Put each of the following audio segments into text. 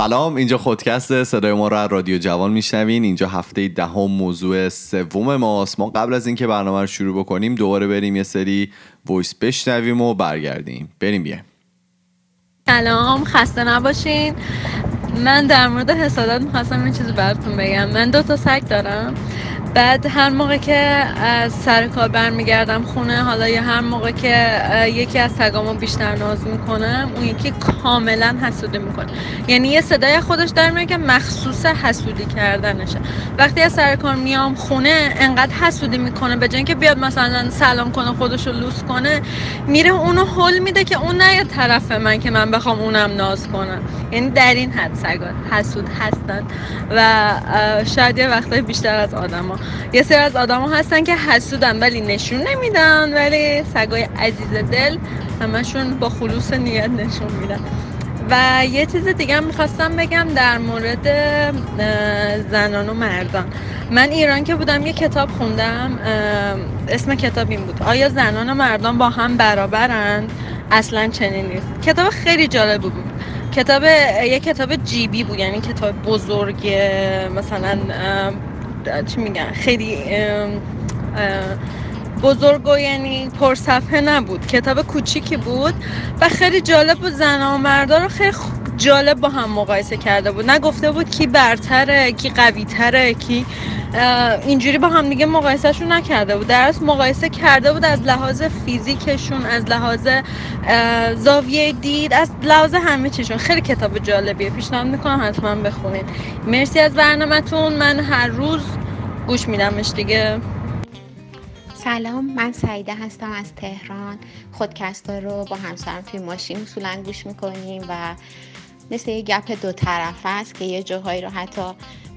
سلام اینجا خودکست صدای ما رو از رادیو جوان میشنوین. اینجا هفته دهم موضوع سوم ماست. ما قبل از اینکه برنامه رو شروع بکنیم دوباره بریم یه سری voice بشنویم و برگردیم. بریم بیایم. سلام خسته نباشین. من در مورد حسادت می‌خواستم این چیزی براتون بگم. من دو تا سگ دارم. بعد هر موقع که از سر کار برمیگردم خونه حالا یا هر موقع که یکی از سگامو بیشتر ناز می‌کنم اون یکی کاملا حسودی می‌کنه. یعنی یه صدای خودش در میاد که مخصوص حسودی کردنشه. وقتی از سر کار میام خونه انقدر حسودی می‌کنه به که بیاد مثلا سلام کنه خودش رو لوس کنه میره اونو حل میده که اون نیاد طرف من که من بخوام اونم ناز کنم. یعنی در این حد سگا حسود هستن و شاید یه وقتای بیشتر از آدما. یه سری از آدما هستن که حسودن ولی نشون نمیدن ولی سگای عزیز دل همشون با خلوص نیت نشون میدن. و یه چیز دیگه هم می‌خواستم بگم در مورد زنان و مردان. من ایران که بودم یه کتاب خوندم اسم کتاب این بود. آیا زنان و مردان با هم برابرند اصلا چنین نیست. کتاب خیلی جالب بود. کتاب یه کتاب جیبی بود یعنی کتاب بزرگ مثلا چی میگن؟ خیلی بزرگ و یعنی پرصفحه نبود. کتاب کوچیکی بود و خیلی جالب بود. زن و مردا رو خیلی جالب با هم مقایسه کرده بود. نگفته بود کی برتره کی قویتره کی اینجوری با هم دیگه مقایسهشون نکرده بود. در مقایسه کرده بود از لحاظ فیزیکشون از لحاظ زاویه دید از لحاظ همه چیشون. خیلی کتاب جالبیه. پیشنهاد می‌کنم حتما بخونید مرسی از برنامهتون. من هر روز گوش میدمش دیگه. سلام من سعیده هستم از تهران. خودکستا رو با همسرم توی ماشین اصولا گوش می‌کنیم و مثل یه گپ دو طرفه است که یه جاهایی رو حتی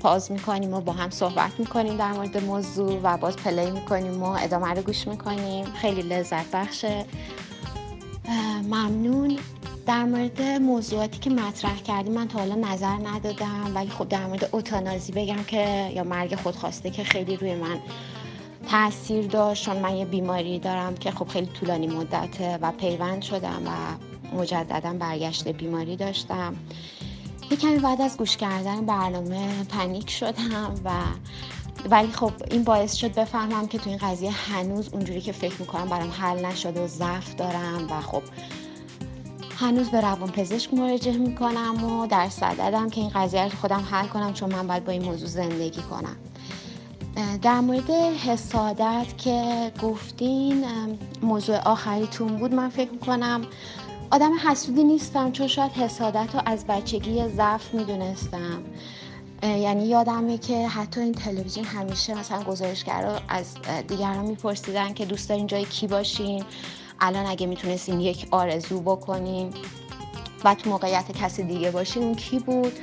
پاز می‌کنیم و با هم صحبت می‌کنیم در مورد موضوع و باز پلی می‌کنیم و ادامه رو گوش می‌کنیم. خیلی لذت بخشه. ممنون. در مورد موضوعاتی که مطرح کردیم من تا حالا نظر ندادم ولی خب در مورد اوتانازی بگم که یا مرگ خودخواسته که خیلی روی من تاثیر داشت چون من یه بیماری دارم که خب خیلی طولانی مدته و پیوند شدم و مجددا برگشت بیماری داشتم. یه کمی بعد از گوش کردن برنامه پنیک شدم و ولی خب این باعث شد بفهمم که تو این قضیه هنوز اونجوری که فکر می‌کنم برام حل نشده و ضعف دارم و خب هنوز به روان پزشک مراجعه می‌کنم و در صددم که این قضیه رو خودم حل کنم چون من باید با این موضوع زندگی کنم. در مورد حسادت که گفتین موضوع آخریتون بود من فکر می‌کنم آدم حسودی نیستم چون شاید حسادت رو از بچگی ضعف می‌دونستم. یعنی یادمه که حتی این تلویزیون همیشه مثلا گزارشگرا از دیگران میپرسیدن که دوست دارین جای کی باشین؟ الان اگه می‌تونستین یک آرزو بکنین و تو موقعیت کسی دیگه باشین اون کی بود؟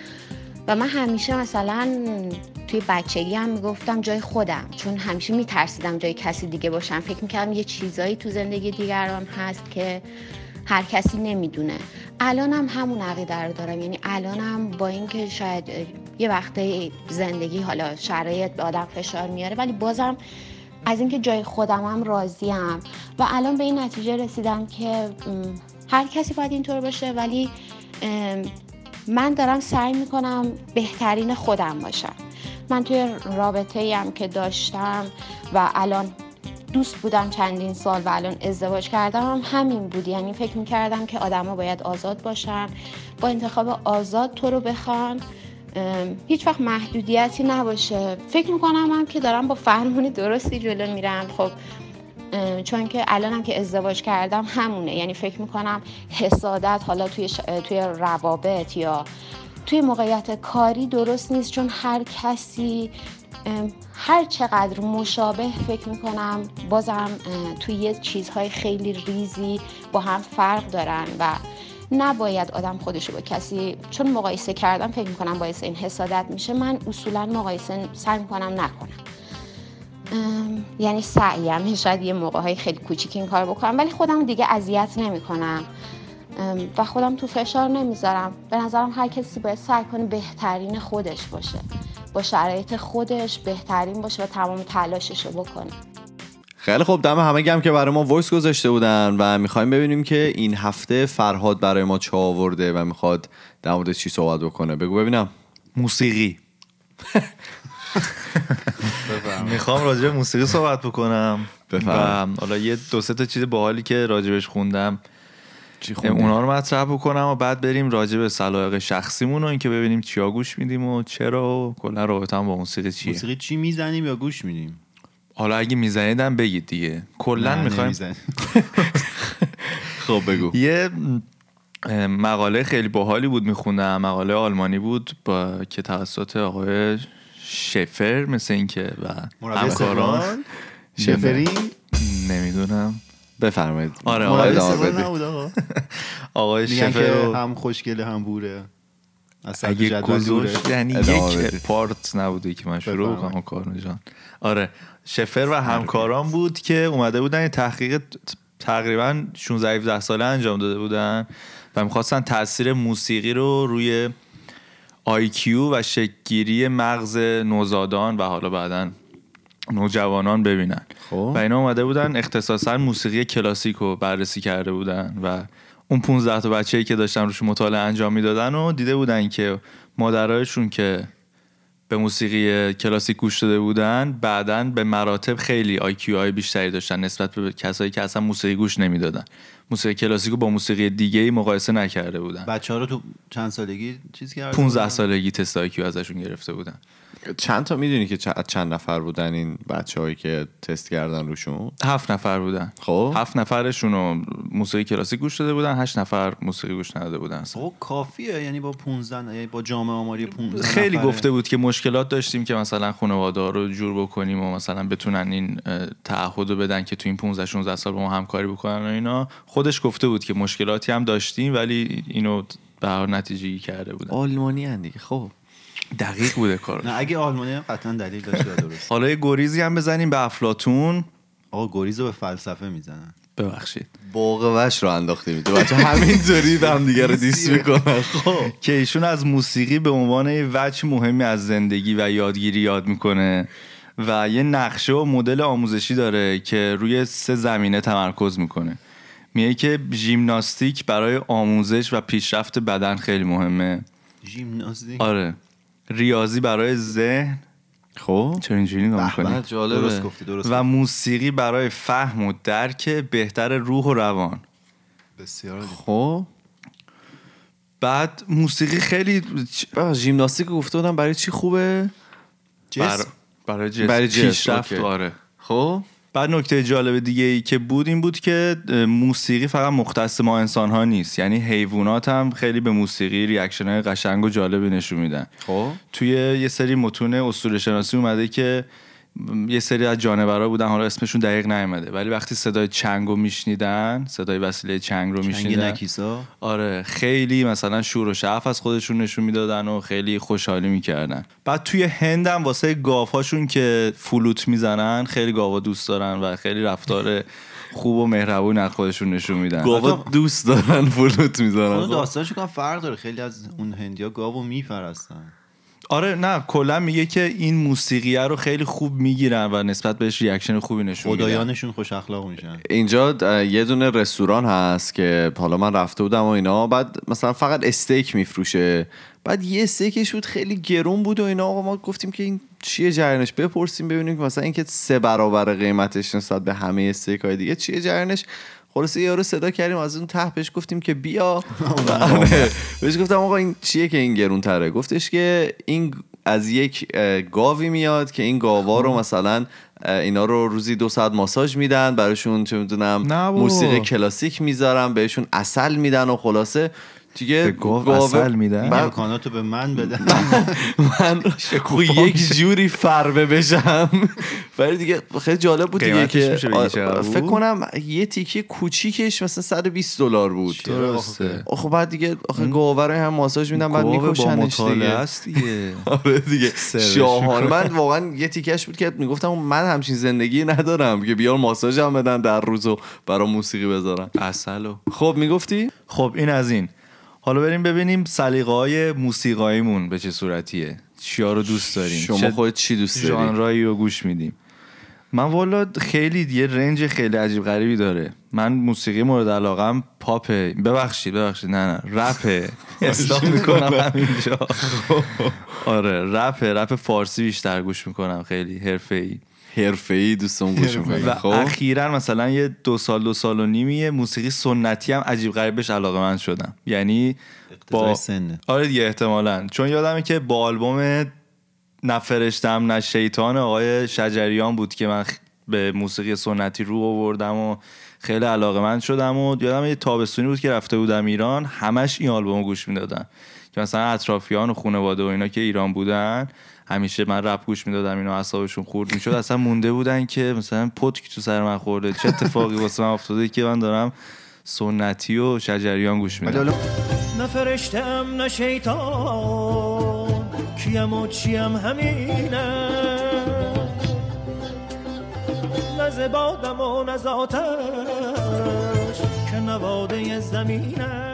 و من همیشه مثلا توی بچگی هم می‌گفتم جای خودم چون همیشه میترسیدم جای کسی دیگه باشم. فکر می‌کردم یه چیزایی تو زندگی دیگران هست که هر کسی نمی‌دونه. الانم همون عقیده رو دارم. یعنی الانم با اینکه شاید یه وقته زندگی حالا شرایط به آدم فشار میاره ولی بازم از اینکه جای خودمم راضیم. و الان به این نتیجه رسیدم که هر کسی باید اینطور باشه ولی من دارم سعی می‌کنم بهترین خودم باشم. من توی رابطه هم که داشتم و الان دوست بودم چندین سال و الان ازدواج کردم هم همین بود. یعنی فکر می‌کردم که آدما باید آزاد باشن. با انتخاب آزاد تو رو بخوان هیچ وقت محدودیتی نباشه. فکر می‌کنم هم که دارم با فرمون درستی جلو میرم. خب چون که الانم که ازدواج کردم همونه. یعنی فکر می‌کنم حسادت حالا توی, توی روابط یا توی موقعیت کاری درست نیست چون هر کسی هر چقدر مشابه فکر می‌کنم بازم توی یه چیزهای خیلی ریزی با هم فرق دارن و نباید آدم خودشو با کسی چون مقایسه کردم فکر می‌کنم باعث این حسادت میشه من اصولا مقایسه سعی می‌کنم نکنم. یعنی سعیم شاید یه موقع های خیلی کوچیک این کار بکنم ولی خودم دیگه اذیت نمی‌کنم. و خودم تو فشار نمی‌ذارم. به نظرم هر کسی باید سعی کنه بهترین خودش باشه. با شرایط خودش بهترین باشه و تمام تلاشش رو بکنه. خیلی خوب. دم همه گم که برای ما وایس گذاشته بودن و می‌خوایم ببینیم که این هفته فرهاد برای ما چه آورده و می‌خواد در مورد چی صحبت بکنه. بگو ببینم. موسیقی. می‌خوام راجع به موسیقی صحبت بکنم. و. حالا یه دو سه تا چیز باحالی که راجبش خوندم. چی؟ اونا رو مطرح بکنم و بعد بریم راجع به سلایق شخصیمون و اینکه ببینیم چیا گوش میدیم و چرا و کلا رابطه با موسیقی چیه. موسیقی چی می‌زنیم یا گوش میدیم؟ حالا اگه میزنیدم بگید دیگه. کلا می‌خوایم خب بگو. یه مقاله خیلی باحالی بود میخوندم. مقاله آلمانی بود با که توسط آقای شفر مثل اینکه و همکاران شفری؟ نمی‌دونم. بفرمایید. آره آقا. آقای شفر هم خوشگله هم بوره. اگه یعنی یک. پارت نبوده که من شروع. بکنم. کارون جان. آره شفر و همکاران بود که اومده بودن یه تحقیق تقریبا 16 17 ساله انجام داده بودن و می‌خواستن تاثیر موسیقی رو روی IQ و شکل‌گیری مغز نوزادان و حالا بعدا نوجوانان ببینن خب. و اینا اومده بودن اختصاصا موسیقی کلاسیک رو بررسی کرده بودن و اون 15 تا بچه‌ای که داشتن روش مطالعه انجام می‌دادن و دیده بودن که مادرایشون که به موسیقی کلاسیک گوش داده بودن بعدا به مراتب خیلی IQ های بیشتری داشتن نسبت به کسایی که اصلا موسیقی گوش نمی‌دادن موسیقی کلاسیک رو با موسیقی دیگه ای مقایسه نکرده بودن بچه ها رو تو چند سالگی چیز کرده 15 بودن؟ سالگی تست آیکیو ازشون گرفته بودن چند تا می‌دونی که چند, چند نفر بودن این بچه هایی که تست کردن روشون؟ هفت نفر بودن. خب. هفت نفرشون رو موسیقی کلاسیک گوش داده بودن هشت نفر موسیقی گوش نداده بودن. آقا کافیه یعنی با 15 یعنی با جامعه آماری 15 خیلی نفره. گفته بود که مشکلات داشتیم که مثلا خانواده رو جور بکنیم و مثلا بتونن این تعهد رو بدن که تو این 15 16 سال با ما همکاری بکنن و اینا. خودش گفته بود که مشکلاتی هم داشتیم ولی اینو به هر نتیجه گیری کرده بودن. آلمانی دیگه خب. دقیق بوده کار نه اگه آلمانی هم قطعا دلیل داشته درست. حالا یه گریزی هم بزنیم به افلاتون. آقا گریز رو به فلسفه می‌زنن. ببخشید. باغ وش رو انداختیم تو بچه همینطوری به هم دیگه رو دیس می‌کنن. خب. که ایشون از موسیقی به عنوان یه وجه مهمی از زندگی و یادگیری یاد می‌کنه و یه نقشه و مدل آموزشی داره که روی سه زمینه تمرکز می‌کنه. میگه که ژیمناستیک برای آموزش و پیشرفت بدن خیلی مهمه. ژیمناستیک؟ آره. ریاضی برای ذهن. خب؟ چرا اینجوری نگاه می‌کنی؟ جالبه. درست گفتی درست و موسیقی برای فهم و درک بهتر روح و روان. بسیار. خب؟ بعد موسیقی خیلی بابا ژیمناستیک گفته بودم برای چی خوبه؟ جسم. بر... برای جسم, برای جسم، پیشرفت. آره. خب؟ بعد نکته جالب دیگه ای که بود این بود که موسیقی فقط مختص ما انسان ها نیست. یعنی حیوانات هم خیلی به موسیقی reaction های قشنگ و جالبی نشون میدن. خب. توی یه سری متون اسطوره شناسی اومده که یه سری از جانورا بودن حالا اسمشون دقیق نیومده. ولی وقتی صدای چنگ رو میشنیدن صدای وسیله چنگ رو چنگ میشنیدن نکیسا؟ آره خیلی مثلا شور و شعف از خودشون نشون می‌دادن و خیلی خوشحالی می‌کردن. بعد توی هند هم واسه گاوهاشون که فلوت می‌زنن خیلی گاوا دوست دارن و خیلی رفتار خوب و مهربون از خودشون نشون میدن. گاوا دوست دارن فلوت می‌زنن. داستانش یکم فرق داره. خیلی از اون هندیا گاو میپرستن. آره نه کلا میگه که این موسیقیه رو خیلی خوب می‌گیرن و نسبت بهش reaction خوبی نشون میدن. خدایانشون خوش اخلاق میشن. اینجا یه دونه رستوران هست که حالا من رفته بودم و اینا بعد مثلا فقط استیک میفروشه. بعد یه استیکش بود خیلی گرون بود و اینا. آقا ما گفتیم که این چیه جریانش؟ بپرسیم ببینیم که مثلا اینکه سه برابر قیمتش نسبت به همه استیک های دیگه چیه جریانش؟ خلاصه یارو صدا کردیم از اون ته بهش گفتیم که بیا. آره، بهش گفتم آقا این چیه که این گرون تره گفتش که این از یک گاوی میاد که این گاوا رو مثلا اه، اینا رو روزی دو ساعت ماساژ میدن براشون چه می‌دونم. موسیقی کلاسیک می‌ذارن بهشون اصل میدن و خلاصه. دیگه گاو عسل میدن؟ امکاناتو به من بده من خب یک جوری فربه بشم. ولی دیگه خیلی جالب بود دیگه که میشه بگی آ- چقدر بود؟ فکر کنم یه تیکه کوچیکش مثلا 120 دلار بود. درسته. خب بعد دیگه آخه گاوره هم ماساژ میدن بعد میکشنش مطالعه دیگه. آره دیگه. می‌کنه. من واقعا یه تیکش بود که می‌گفتم من همچین زندگی ندارم که بیار ماساژ هم بدن در روز و برای موسیقی بذارن. اصل و خب می‌گفتی؟ خب این از این. حالا بریم ببینیم سلیقه های موسیقاییمون به چه صورتیه. چیا رو دوست داریم؟ شما خودت چی دوست داری؟ ژانرایی رو گوش میدیم. من والا خیلی یه رنج خیلی عجیب غریبی داره. من موسیقی مورد علاقم پاپه. ببخشید ببخشید. نه نه. رپه. اصلاح می‌کنم همینجا. آره رپه. رپ فارسی بیشتر گوش می‌کنم خیلی حرفه ای حرفه ای دوستان گوش می‌کنیم و خب؟ اخیرا مثلا یه دو سال دو سال و نیمیه موسیقی سنتی هم عجیب غریبش علاقه من شدم. یعنی اقتضای با سنه. آره دیگه احتمالا. چون یادمه که با آلبوم نفرشتم نه شیطان آقای شجریان بود که من به موسیقی سنتی رو آوردم و خیلی علاقه من شدم و یادم یه تابستونی بود که رفته بودم ایران همش این آلبوم گوش می‌دادن. که مثلا اطرافیان و خانواده و اینا که ایران بودن همیشه من رپ گوش می‌دادم اینا اعصابشون خورد می‌شد. اصلا مونده بودن که مثلا پتک تو سر من خورده. چه اتفاقی واسه من افتاده که من دارم سنتی و شجریان گوش میدم. نه فرشتم نه شیطان. کیم و چیم همینه نه زبادم و نه که نواده زمینه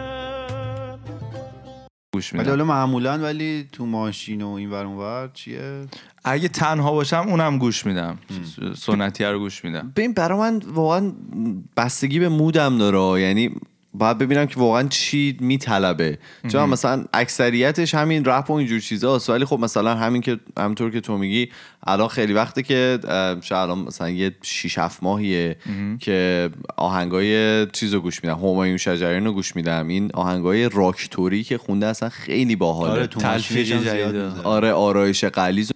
گوش ولی میدم. حالا معمولا ولی تو ماشین و این ور اون ور چیه؟ اگه تنها باشم اونم گوش میدم. سنتی رو گوش میدم. ببین برای من واقعا بستگی به مودم داره. یعنی باید ببینم که واقعا چی میطلبه. چون مثلا اکثریتش همین رپ و اینجور چیزاست ولی خب مثلا همین که همونطور که تو میگی الان خیلی وقته که شاید الان مثلا یه 6 7 ماهیه که آهنگای چیز رو گوش میدم. همایون شجریان رو گوش میدم. این آهنگای راکتوری که خونده اصلا خیلی باحاله. آره تو. آره آرایش قلیز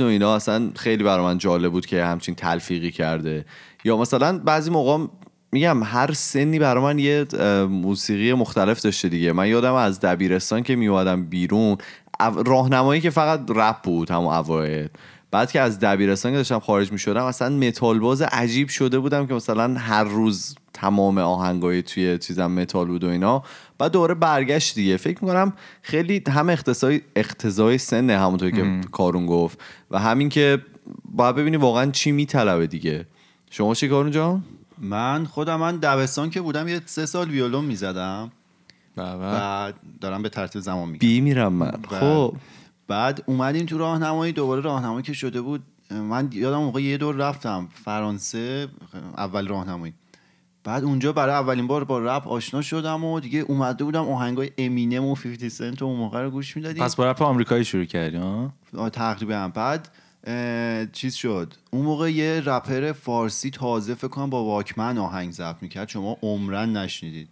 و اینا اصلا خیلی برای من جالب بود که همچین تلفیقی کرده. یا مثلا بعضی موقع میگم هر سنی برای من یه موسیقی مختلف داشته دیگه. من یادم از دبیرستان که میومدم بیرون راهنمایی که فقط رپ بود همون اوایل. بعد که از دبیرستان که داشتم خارج می‌شدم اصلا متال باز عجیب شده بودم که مثلا هر روز تمام آهنگای توی چیزم متال بود و اینا. بعد دوباره برگشت دیگه. فکر می‌کنم خیلی هم اقتصای اقتضای سنه همونطور که کارون گفت. و همین که باید ببینی واقعا چی میطلبه دیگه. شما چی کارون جان؟ من خودم من دبستان که بودم یه سه سال ویولون می‌زدم. بعد دارم به ترتیب زمان میگم. بی میرم من. خب. بعد اومدیم تو راهنمایی دوباره راهنمایی که شده بود. من یادم موقع یه دور رفتم فرانسه اول راهنمایی. بعد اونجا برای اولین بار با رپ آشنا شدم و دیگه اومده بودم آهنگای امینم و 50 سنت و اون موقع رو گوش می‌دادیم. پس با رپ آمریکایی شروع کردی ها تقریبا. بعد چیز شد. اون موقع یه رپر فارسی تازه فکر کنم با واکمن آهنگ ضبط می‌کرد. شما عمرن نشنیدید.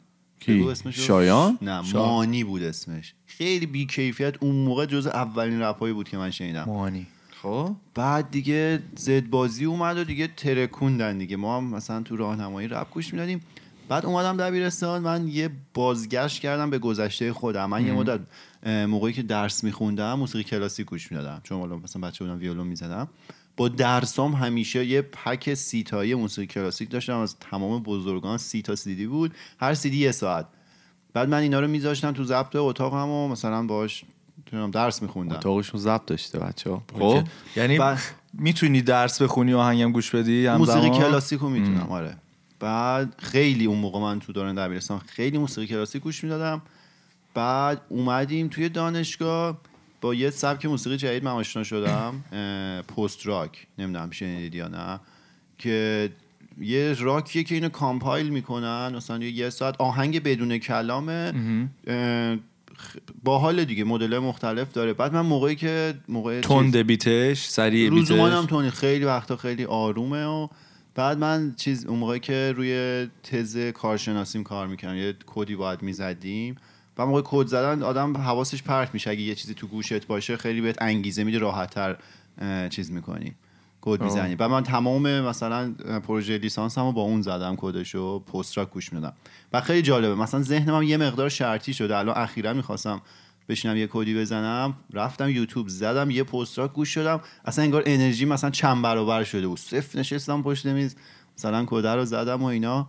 کی؟ شایان؟ نه شا- مانی بود اسمش. خیلی بیکیفیت اون موقع جز اولین رپایی بود که من شنیدم. مانی. خب؟ بعد دیگه زد بازی اومد و دیگه ترکوندن دیگه. ما هم مثلا تو راهنمایی رپ گوش می‌دادیم. بعد اومدم دبیرستان. من یه بازگشت کردم به گذشته خودم. من یه مدت موقعی که درس میخوندم موسیقی کلاسیک گوش می‌دادم. چون مثلا بچه بودم ویولون می‌زدم. با درسام همیشه یه پک سی تایی موسیقی کلاسیک داشتم. از تمام بزرگان سی تا سیدی بود. هر سیدی یه ساعت. بعد من اینا رو میذاشتم تو ضبط اتاقم و مثلا باش درس میخوندم. اتاقشون ضبط داشته بچه ها خب. یعنی بعد- می‌تونی درس بخونی و آهنگم گوش بدی؟ همزمان؟ موسیقی کلاسیک رو می‌تونم آره. بعد خیلی اون موقع من تو دوران دبیرستان خیلی موسیقی کلاسیک گوش می‌دادم. بعد اومدیم توی دانشگاه. با یه سبک موسیقی جدید من آشنا شدم پست راک نمی‌دونم شنیدید یا نه که یه راکیه که اینو کامپایل می‌کنن مثلا یه- ساعت آهنگ بدون کلامه اه، خ- باحال دیگه مدل مختلف داره. بعد من موقعی که موقع تند بیتش سریع بیتش. روزومان هم تونی خیلی وقتا خیلی آرومه و بعد من چیز اون موقعی که روی تز کارشناسیم کار می‌کنم یه کدی باید می‌زدیم. و موقع کد زدن آدم حواسش پرت میشه. اگه یه چیزی تو گوشت باشه خیلی بهت انگیزه میده راحتتر چیز می‌کنی. کد می‌زنی. و من تمام مثلا پروژه لیسانس هم با اون زدم کدشو پست راک گوش میدم و خیلی جالبه. مثلا ذهنم یه مقدار شرطی شده. الان اخیرا می‌خواستم بشینم یه کدی بزنم. رفتم یوتیوب زدم یه پست راک گوش شدم اصلا انگار انرژی مثلا چند برابر شده بود. صفر نشستم پشت میز مثلا کده رو زدم و اینا.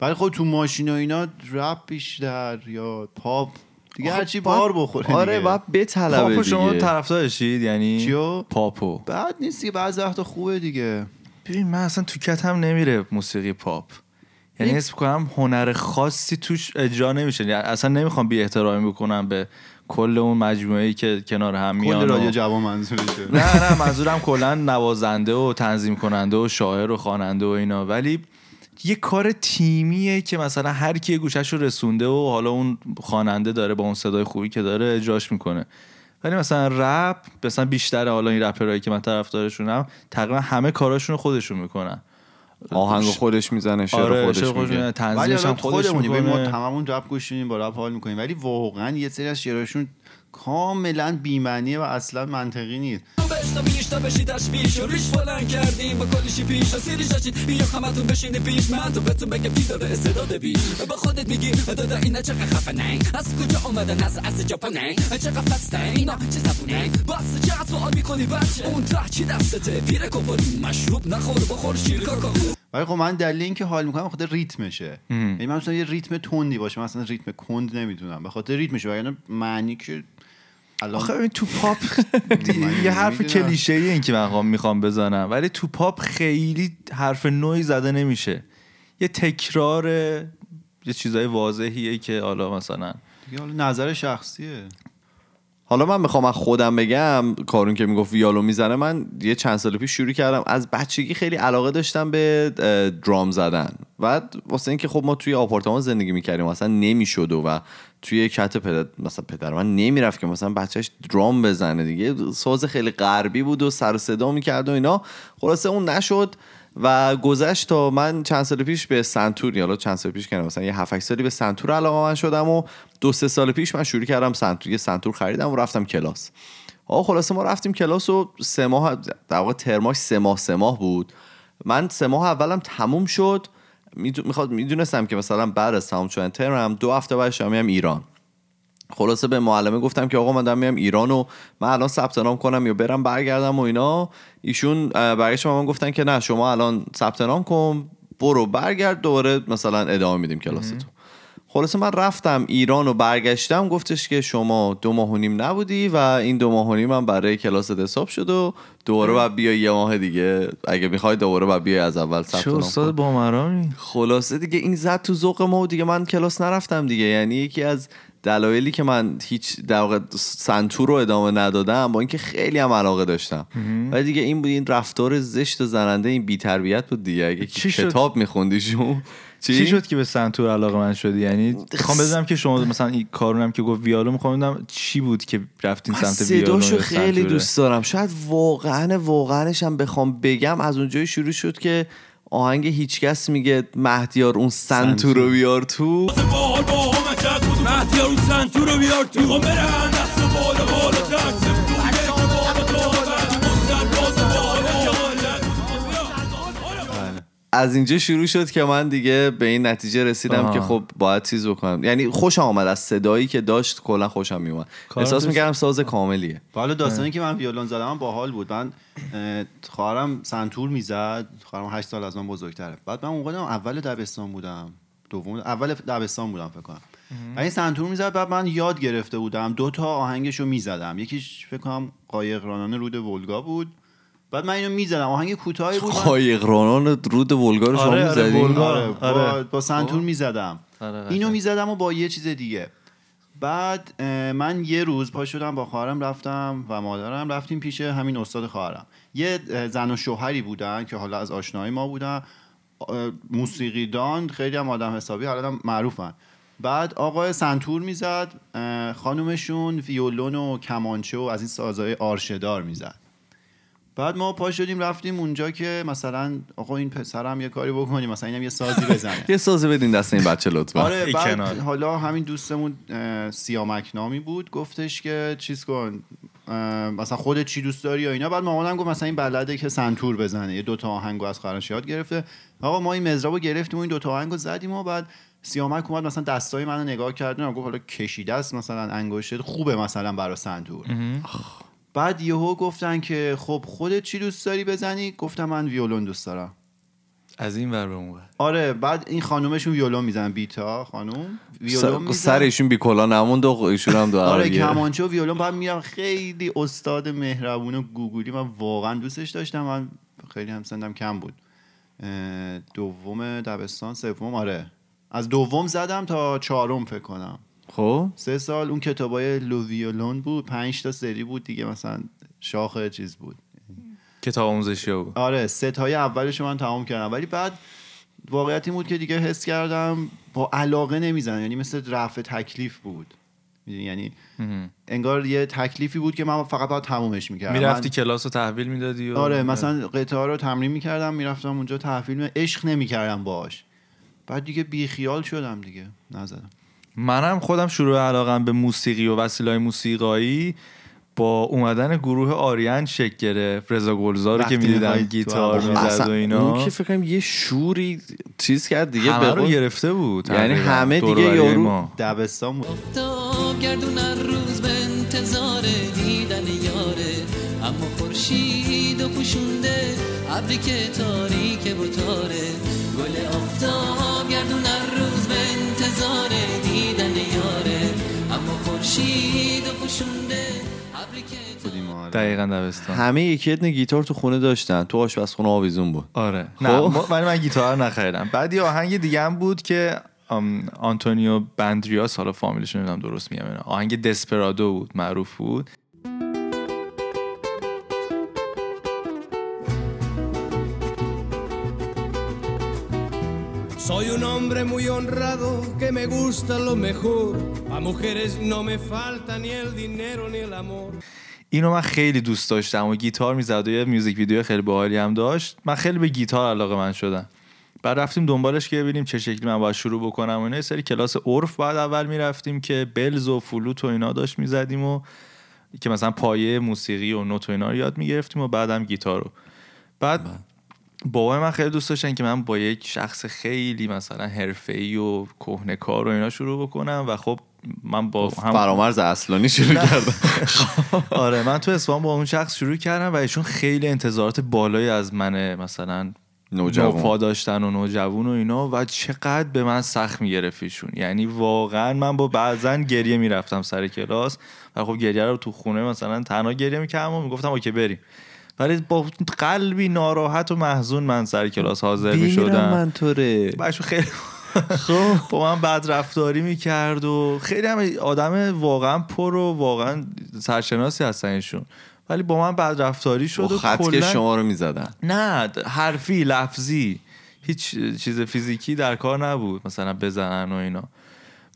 ولی خب تو ماشین و اینا رپ بیشتر یا پاپ. دیگه آخه هرچی بار بخوره آره دیگه. باید بطلبه پاپو دیگه. شما طرفدارشید؟ یعنی چیو پاپو. بعد نیست دیگه بعضی وقتا خوبه دیگه. ببین من اصلا تو کتم نمیره موسیقی پاپ. یعنی حس کنم هنر خاصی توش اجرا نمیشه. یعنی اصلا نمی‌خوام بی احترامی بکنم به کل اون مجموعه ای که کنار هم میان کل رادیو جوان منظورشه نه نه منظورم کلا نوازنده و تنظیم کننده و شاعر و خواننده و اینا. ولی یه کار تیمیه که مثلا هر کی گوشش رو رسونده و حالا اون خواننده داره با اون صدای خوبی که داره اجراش می‌کنه. ولی مثلا رپ مثلا بیشتر حالا این رپرایی که من طرفدارشونم تقریبا همه کاراشون رو خودشون می‌کنن. آهنگ خودش می‌زنه شعر آره خودش خودش میگه. تنظیمش هم خودش ببین ما می‌کنه. تمامون رپ گوش میدیم با رپ حال می‌کنیم. ولی واقعا یه سری از شعرهاشون کاملا بی‌معنیه و اصلا منطقی نیست. بشتا بیشتا بشی تشویش. و ریش بلند کردیم با کلیشی پیش. و سیری شاشید بیا همتون بشینی پیش. من تو بهتون بگم کی داره استعداد بیش به خودت میگی دادا اینا چقدر خفنه از کجا اومدن؟ از از ژاپنه چقدر فسته اینا چه زبونه باس چقدر سوال می‌کنی بچه؟ اون ته چی دستته؟ پیر کپاری مشروب نخور بخور شیر کاکا. ولی خب من دلیل اینکه حال می‌کنم بخاطر ریتمشه. یعنی من مثلا یه ریتم تندی باشه. من مثلا ریتم کند نمی‌تونم به خاطر ریتمشه. وگرنه معنی که الان آخه ببین تو پاپ یه حرف. کلیشه ای این که من می‌خوام بزنم. ولی تو پاپ خیلی حرف نوعی زده نمیشه. یه تکرار یه چیزای واضحیه که حالا مثلا دیگه حالا نظر شخصیه. حالا من می‌خوام از خودم بگم کارون که می‌گفت ویالو می‌زنه من یه چند سال پیش شروع کردم. از بچگی خیلی علاقه داشتم به درام زدن. و واسه اینکه خب ما توی آپارتمان زندگی می‌کردیم اصلا نمی‌شد و توی کت پدر مثلا پدر من نمی‌رفت که مثلا بچهش درام بزنه دیگه. ساز خیلی غربی بود و سر صدا می‌کرد و اینا. خلاصه اون نشد. و گذشت تا من چند سال پیش به سنتور حالا چند سال پیش کردم مثلا یه 7 سالی به سنتور علاقه من شدم و دو سه سال پیش من شروع کردم سنتور یه سنتور خریدم و رفتم کلاس. آقا خلاصه ما رفتیم کلاس و سه ماه در واقع ترماش سه ماه سه ماه بود. من سه ماه اولم تموم شد. می‌خواد می‌دونستم که مثلا بعد از تموم شدن ترمم دو هفته بعدش دارم میام ایران. خلاصه به معلمه گفتم که آقا من دارم میام ایران و من الان ثبت نام کنم یا برم برگردم و اینا. ایشون برگشت من گفتن که نه شما الان ثبت نام کن برو برگرد دوباره مثلا ادامه میدیم کلاستو خلاصه من رفتم ایران و برگشتم گفتش که شما دو ماه و نیم نبودی و این دو ماه و نیم هم برای کلاست حساب شد و دوباره باید بیای یه ماه دیگه. اگه می‌خوای دوباره باید بیای از اول ثبت چه نام استاد با مرامی خلاصه دیگه این زد تو ذوق ما و دیگه من کلاس نرفتم دیگه. یعنی یکی از دلایلی که من هیچ در واقع سنتور رو ادامه ندادم با اینکه خیلی هم علاقه داشتم. ولی دیگه این بود این رفتار زشت و زننده این بی‌تربیت بود دیگه. اگه چی شد؟ کتاب میخوندیشون چی؟ شد که به سنتور علاقه من شدی؟ یعنی می‌خوام بدونم که شما مثلا این کارونم که گفت ویالو می‌خوام بدونم چی بود که رفتین سمت ویالو صداشو خیلی؟ دوست دارم. شاید واقعا واقعیتش هم بخوام بگم از اونجایی شروع شد که آهنگ هیچکس میگه مهدیار اون سنتور. رو بیار تو. مهدیار اون سنتور رو بیار تو. برن دست و بالا بالا از اینجا شروع شد که من دیگه به این نتیجه رسیدم آها. که خب باید چیز بکنم. یعنی خوشم آمد از صدایی که داشت کلا خوشم میومد احساس دوست- می‌کردم ساز کاملیه. و حالا داستانی که من ویولون زدم باحال بود. من اه، خواهرم سنتور می‌زد خواهرم 8 سال از من بزرگتره. بعد من اون اول دبستان بودم. دوم اول دبستان بودم فکر کنم. و این سنتور می‌زد بعد من یاد گرفته بودم دو تا آهنگشو می‌زدم. یکیش فکر کنم قایق رانان رود ولگا بود. بعد من اینو می‌زدم. آهنگ کوتاهی بود. قایق رانان رود ولگا رو شما آره، آره، می‌زدی؟ آره با. با سنتور می‌زدم. آره، قشنگ. اینو می‌زدم و با یه چیز دیگه. بعد من یه روز پا شدم با خواهرم رفتم و مادرم رفتیم پیش همین استاد خواهرم. یه زن و شوهری بودن که حالا از آشنایی ما بودن. موسیقیدان خیلی هم آدم حسابی حالا هم معروفن. بعد آقای سنتور می‌زد خانومشون ویولون و کمانچه و از این سازهای آرشدار می‌زد. بعد ما پا شدیم رفتیم اونجا که مثلا آقا این پسرم یه کاری بکنیم مثلا اینم یه سازی بزنه. یه سازی بدین دست این بچه لطفا. آره بعد. حالا همین دوستمون سیامک نامی بود گفتش که چیز کن مثلا خودت چی دوست داری یا اینا. بعد مامانم گفت مثلا این بلده که سنتور بزنه یه دوتا آهنگو از خواهرش یاد گرفته. آقا ما این مزرابو گرفتیم و این دوتا آهنگو زدیم و بعد سیامک اومد مثلا دستای منو نگاه کرد و گفت حالا کشیده است مثلا انگشت خوبه مثلا برای سنتور. بعد یهو گفتن که خب خودت چی دوست داری بزنی؟ گفتم من ویولون دوست دارم. از این ور به اون ور. آره بعد این خانومشون ویولون می‌زنن بیتا خانوم. ویولون سر, می‌زنن. سر ایشون بی کلا نموند و ایشون هم دو آره دیگه. کمانچه و ویولون بعد میرم خیلی استاد مهربون و گوگولی. من واقعا دوستش داشتم. من خیلی هم سندم کم بود. دوم دبستان سوم. آره. از دوم زدم تا چهارم فکر کنم. خب؟ سه سال اون کتابای لو ویولون بود. پنج تا سری بود دیگه مثلا شاخ چیز بود. کتاب آموزشی بود. آره ستای اولش رو من تمام کردم. ولی بعد واقعیت این بود که دیگه حس کردم با علاقه نمی‌زنم. یعنی مثل رفع تکلیف بود. می‌دونی؟ یعنی انگار یه تکلیفی بود که من فقط باید تمومش می‌کردم. می‌رفتی کلاس رو تحویل می‌دادی و آره مثلا قطعه رو تمرین می‌کردم می‌رفتم اونجا تحویل می... عشق نمی‌کردم باش بعد دیگه بیخیال شدم دیگه نزدم. منم خودم شروع علاقم به موسیقی و وسیله‌های موسیقایی با اومدن گروه آریان شکل گرفت رضا گلزار رو که می‌دیدم گیتار. می‌زد و اینا اون که فکر کنم یه شوری چیز کرد دیگه همه به رو گرفته بود یعنی. همه دیگه یارو-. دبستان بود گردون روز به انتظار دیدن یاره اما خورشید و پوشونده ابری که تاریک و تاره گل آفتاب گردون هر روز به انتظار دیدن یاره. اما خورشید و پوشونده. دقیقا دبستان. همه یکی یه گیتار تو خونه داشتن. تو آشپزخونه آویزون بود. آره. خب. نه ما- ولی من گیتار نخریدم. بعد یه آهنگ دیگه هم بود که آنتونیو بندریاس حالا فامیلش نمی‌دونم درست میگم. آهنگ دسپرادو بود معروف بود. Soy un hombre muy honrado que me gusta lo mejor. A mujeres no me falta ni el dinero ni el amor. اینو من خیلی دوست داشتم و گیتار می‌زد و یه میوزیک ویدیو خیلی باحالی هم داشت. من خیلی به گیتار علاقه من شدم. بعد رفتیم دنبالش که ببینیم چه شکلی من باید شروع بکنم و اینا. یه سری کلاس عرف بعد اول می‌رفتیم که بلز و فلوت و اینا داشت می‌زدیم و که مثلا پایه موسیقی و نوت و اینا رو یاد می‌گرفتیم و بعدم گیتار رو. بعد بابای من خیلی دوست داشتن که من با یک شخص خیلی مثلا حرفه‌ای و کهنه کار و اینا شروع بکنم و خب من با هم فرامرز اصلانی شروع کردم. آره من تو اسفان با اون شخص شروع کردم و ایشون خیلی انتظارات بالایی از من مثلا نوجوان. نوپا داشتن و نوجوان و اینا و چقدر به من سخت می‌گرفت ایشون. یعنی واقعا من با بعضا گریه می‌رفتم سر کلاس و خب گریه رو تو خونه مثلا تنها گریه می‌کردم و می‌گفتم اوکی بریم. ولی با قلبی ناراحت و محزون من سر کلاس حاضر بیمیرم می‌شدم. من طوره خیلی با من بد رفتاری می‌کرد و خیلی هم آدم واقعا پر و واقعا سرشناسی هستن ایشون. ولی با من بد رفتاری شد و خط که شما رو می‌زدن. نه حرفی لفظی. هیچ چیز فیزیکی در کار نبود مثلا بزنن و اینا.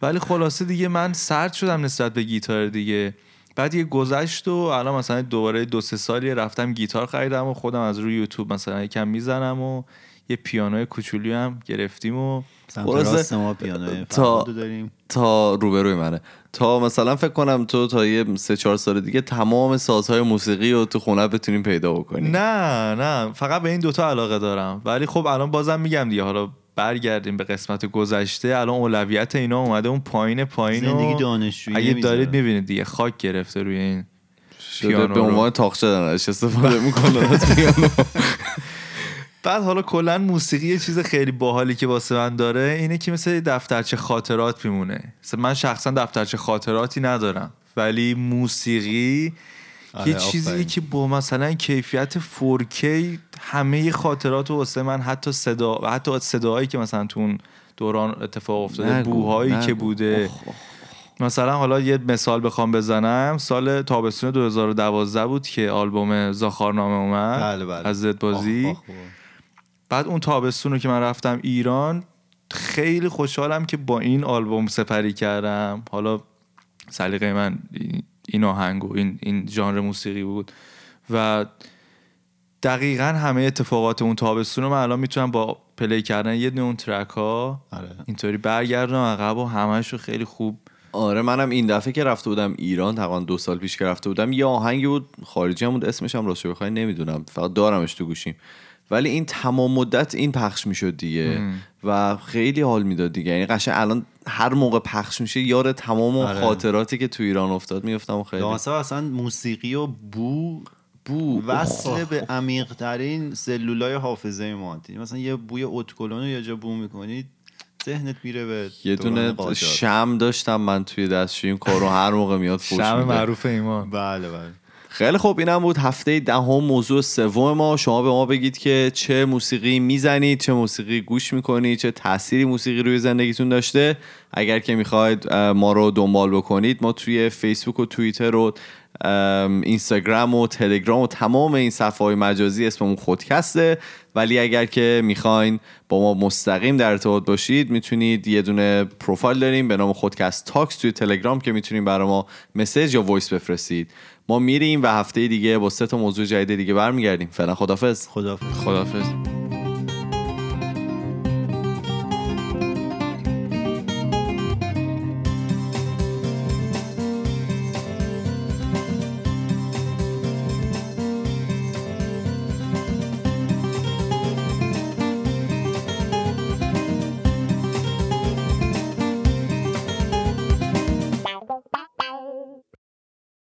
ولی خلاصه دیگه من سرد شدم نسبت به گیتار دیگه. بعد یه گذشت و الان مثلا دوباره دو سه سالی رفتم گیتار خریدم و خودم از روی یوتیوب مثلا یکم می‌زنم و یه پیانو کوچولی هم گرفتیم و سمت ما پیانو تا- داریم. تا روبروی منه. تا مثلا فکر کنم تو تا یه سه چهار سال دیگه تمام سازهای موسیقی رو تو خونه بتونیم پیدا بکنیم. نه نه فقط به این دوتا علاقه دارم. ولی خب الان بازم میگم دیگه حالا برگردیم به قسمت گذشته الان اولویت اینا اومده اون پایین پایین و زندگی دانشجویی اگه. دارید می‌بینید دیگه خاک گرفته روی این پیانو به. عنوان تاقچه درش استفاده می‌کنه از پیانو بعد حالا کلا موسیقی یه چیز خیلی باحالی که واسه من داره اینه که مثل دفترچه خاطرات میمونه مثلا من شخصا دفترچه خاطراتی ندارم ولی موسیقی آره، یه چیزی آفرین. که با مثلا کیفیت 4K همه خاطرات رو واسه من حتی صدا و حتی صداهایی که مثلا تو اون دوران اتفاق افتاده نگو، بوهایی نگو. که بوده اخ، اخ. مثلا حالا یه مثال بخوام بزنم سال تابستون 2012 بود که آلبوم زاخارنامه اومد بله بله از زد بازی آخ. بعد اون تابستون رو که من رفتم ایران خیلی خوشحالم که با این آلبوم سپری کردم حالا سلیقه من این- آهنگ و این, این ژانر موسیقی بود. و دقیقا همه اتفاقات اون تابستون رو من الان می‌تونم با پلی کردن یه دونه اون ترک ها آره. اینطوری برگردم عقب و همش رو خیلی خوب. آره منم این دفعه که رفته بودم ایران تقریبا دو سال پیش که رفته بودم یه آهنگی بود خارجی هم بود اسمش هم راستش بخوای نمی‌دونم فقط دارمش تو گوشیم. ولی این تمام مدت این پخش می‌شد دیگه. و خیلی حال می‌داد دیگه. یعنی قشنگ الان هر موقع پخش میشه یار تمام آره. خاطراتی که تو ایران افتاد میفتم و خیلی مثلا اصلا موسیقی و بو بو. وصل به عمیق ترین سلولای حافظه ما مثلا یه بوی اتکلون رو یه جا بو می‌کنید ذهنت میره به یه دونه قاجار. شم داشتم من توی دستشوی این کارو هر موقع میاد فوش شم معروف ایمان. بله بله. خیلی خوب. اینم بود هفته دهم موضوع سوم ما. شما به ما بگید که چه موسیقی می‌زنید چه موسیقی گوش می‌کنید چه تأثیری موسیقی روی زندگیتون داشته. اگر که می‌خواید ما رو دنبال بکنید ما توی فیسبوک و توییتر و ام، اینستاگرام و تلگرام و تمام این صفحه های مجازی اسممون خودکسته. ولی اگر که می‌خواین با ما مستقیم در ارتباط باشید می‌تونید یه دونه پروفایل داریم به نام خودکست talks توی تلگرام که می‌تونید برای ما message یا voice بفرستید. ما میریم و هفته دیگه با سه تا موضوع جدید دیگه برمیگردیم. فعلا خدافظ خدافظ خدافظ